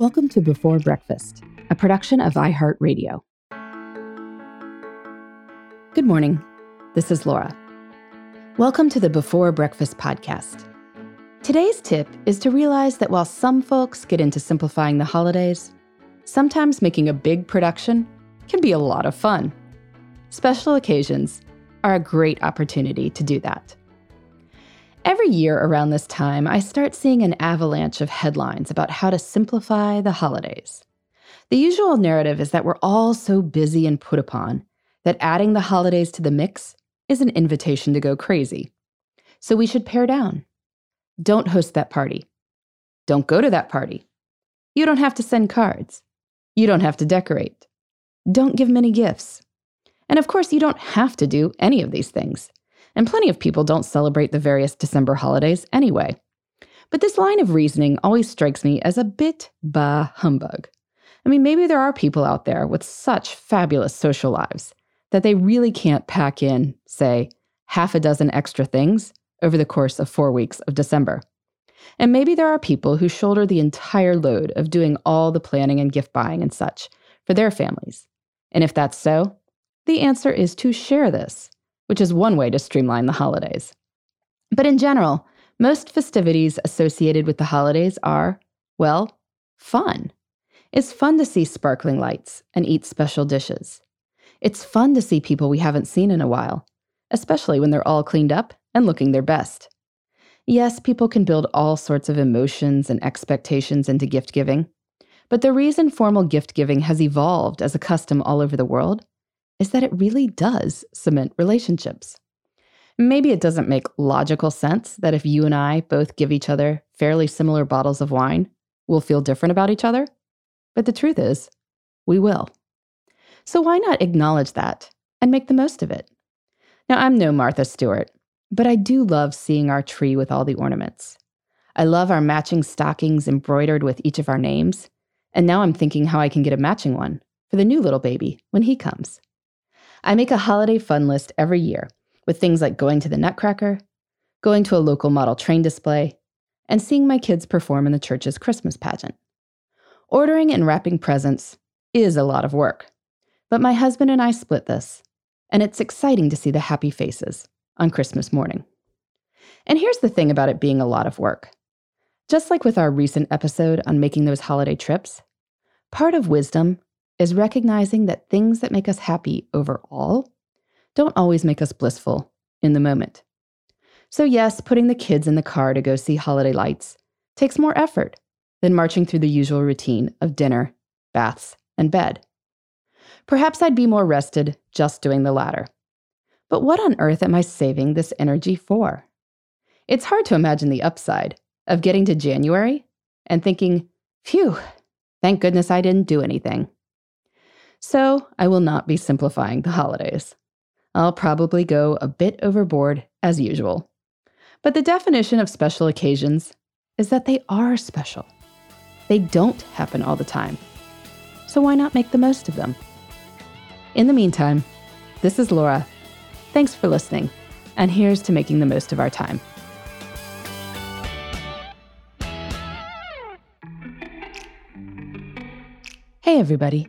Welcome to Before Breakfast, a production of iHeartRadio. Good morning. This is Laura. Welcome to the Before Breakfast podcast. Today's tip is to realize that while some folks get into simplifying the holidays, sometimes making a big production can be a lot of fun. Special occasions are a great opportunity to do that. Every year around this time, I start seeing an avalanche of headlines about how to simplify the holidays. The usual narrative is that we're all so busy and put upon that adding the holidays to the mix is an invitation to go crazy. So we should pare down. Don't host that party. Don't go to that party. You don't have to send cards. You don't have to decorate. Don't give many gifts. And of course, you don't have to do any of these things. And plenty of people don't celebrate the various December holidays anyway. But this line of reasoning always strikes me as a bit bah humbug. I mean, maybe there are people out there with such fabulous social lives that they really can't pack in, say, half a dozen extra things over the course of four weeks of December. And maybe there are people who shoulder the entire load of doing all the planning and gift buying and such for their families. And if that's so, the answer is to share this, which is one way to streamline the holidays. But in general, most festivities associated with the holidays are, well, fun. It's fun to see sparkling lights and eat special dishes. It's fun to see people we haven't seen in a while, especially when they're all cleaned up and looking their best. Yes, people can build all sorts of emotions and expectations into gift giving, but the reason formal gift giving has evolved as a custom all over the world is that it really does cement relationships. Maybe it doesn't make logical sense that if you and I both give each other fairly similar bottles of wine, we'll feel different about each other. But the truth is, we will. So why not acknowledge that and make the most of it? Now, I'm no Martha Stewart, but I do love seeing our tree with all the ornaments. I love our matching stockings embroidered with each of our names. And now I'm thinking how I can get a matching one for the new little baby when he comes. I make a holiday fun list every year with things like going to the Nutcracker, going to a local model train display, and seeing my kids perform in the church's Christmas pageant. Ordering and wrapping presents is a lot of work, but my husband and I split this, and it's exciting to see the happy faces on Christmas morning. And here's the thing about it being a lot of work. Just like with our recent episode on making those holiday trips, part of wisdom is recognizing that things that make us happy overall don't always make us blissful in the moment. So, yes, putting the kids in the car to go see holiday lights takes more effort than marching through the usual routine of dinner, baths, and bed. Perhaps I'd be more rested just doing the latter. But what on earth am I saving this energy for? It's hard to imagine the upside of getting to January and thinking, phew, thank goodness I didn't do anything. So I will not be simplifying the holidays. I'll probably go a bit overboard as usual. But the definition of special occasions is that they are special. They don't happen all the time. So why not make the most of them? In the meantime, this is Laura. Thanks for listening, and here's to making the most of our time. Hey, everybody.